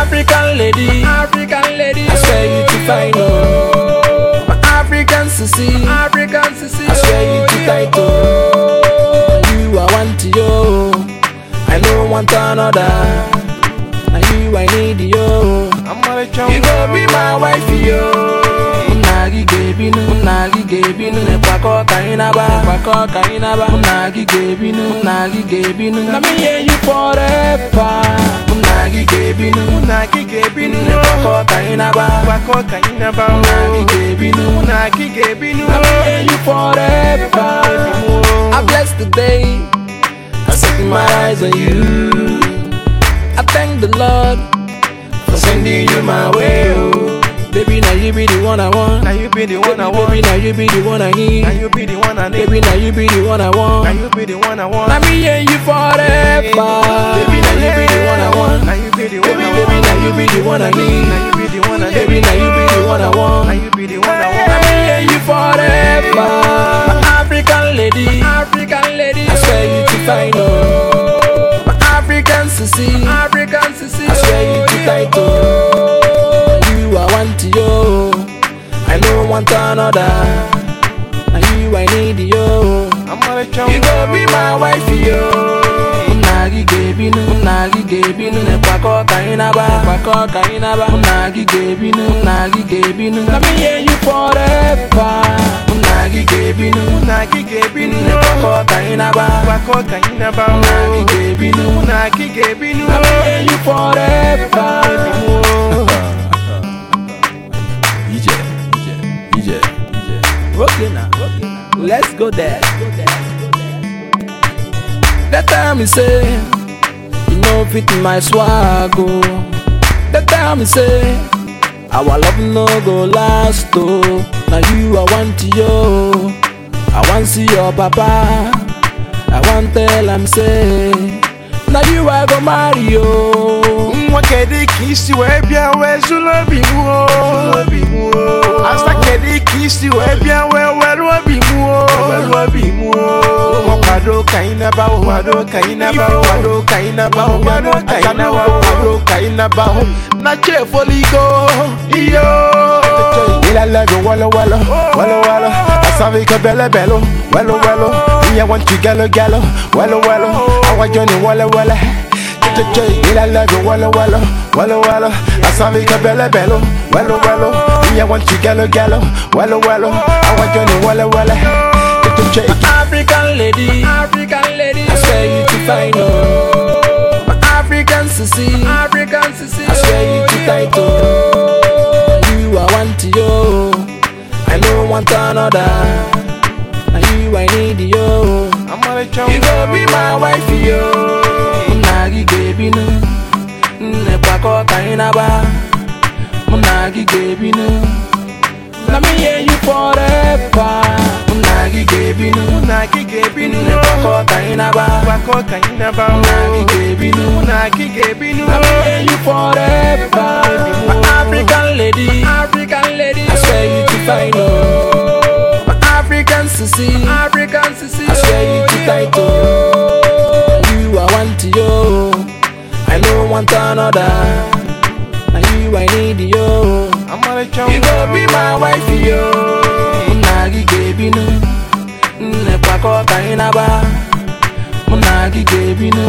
African lady, African lady, I swear you too fine, oh. My African Sisi, African Sisi, I swear you too oh, tight, oh. You I want you, I don't want another. Now you I need you. I'm gonna. You go be my wife, yo. Nna gị ga-ebinu, nna gị ga-ebinu, n'ịkpakọ ka anyị naba, ịkpakọ ka anyị naba. Nna gị ga-ebinu, nna gị ga-ebinu, na you forever. Nna gị ga-ebinu, Una kike binu. n'ịkpakọ ka anyị naba, Wako kaina ba. nna gị ga-ebinu, Una kike binu. na me hear you forever. I bless the day I set my eyes on you. I thank the Lord for sending you my way. Oh. Baby, now you be the one I want. Now you be the one I want. baby, now you be the one I need. Now you be the one I need. Baby, now you be the one I want. Now you be the one I want. Let me hear you forever. Baby, now you be the one I want. Now you be the one I baby, now you be the one I need. Now you be the one I need. Baby, now you be the one I want. Now you be the one I Let want. me hear you forever. My African lady, African lady, I swear you too fine, oh. Another. Now you I need you. I'm gonna. You go be my wife, yo. Nna gị ga-ebinu, nna gị ga-ebinu, n'ịkpakọ ka anyị naba, ịkpakọ ka anyị naba. Nna gị ga-ebinu, nna gị ga-ebinu, na me hear you forever. Nna gị ga-ebinu, Una kike binu. n'ịkpakọ ka anyị naba, Wako kaina ba. nna let's go there. That time me say, you know fit my swag oh. That time me say, our love no go last oh. Now you I want you, I want see your papa. I want tell am say, now you I go marry you. kedi kisi webia wezula bimuo Asa kedi kisi webia wewerwa bimuo Wewerwa bimuo Wado kaina bao, wado kaina bao, wado kaina bao, wado kaina bao, wado kaina bao Na chefo ligo, iyo Ila lego walo walo, walo walo Asavi ko belo belo, walo walo Iya want you galo galo, walo walo Awa joni wale wale Ch-ch-ch, ila lego walo walo walo walo Asavi ka bele belo welo welo Iya want you galo galo welo welo Awa joni wale wale Ch-ch-ch, African lady, African lady, I swear you too fine, oh. My African Sisi, African Sisi, I swear you too tight, oh. You I want you, I don't want another. Now you I need you. I'm gonna jump You go be my wife, yo. Gị ga-ebinu, n'ịkpakọ ka anyị naba. Nna gị ga-ebinu, na you forever. Gị ga-ebinu, Una kike binu n'ịkpakọ ka anyị naba. Wako ka anyị naba Nna gị ga-ebinu, kike binu na you forever. My African lady, African lady, I swear you to fine, oh. oh. My African Sisi, African Sisi, I swear you too tight, oh. Want another. Now you I need you. I'm gonna jump You go be my wife, yo. Nna gị ga-ebinu, n'ịkpakọ ka anyị naba. Nna gị ga-ebinu,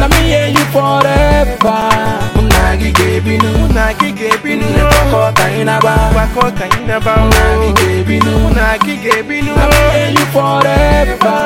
na me hear you forever. Nna gị ga-ebinu, Una kike binu n'ịkpakọ ka anyị naba. Wako ka anyị naba Nna gị ga-ebinu, Una kike binu na me hear you forever.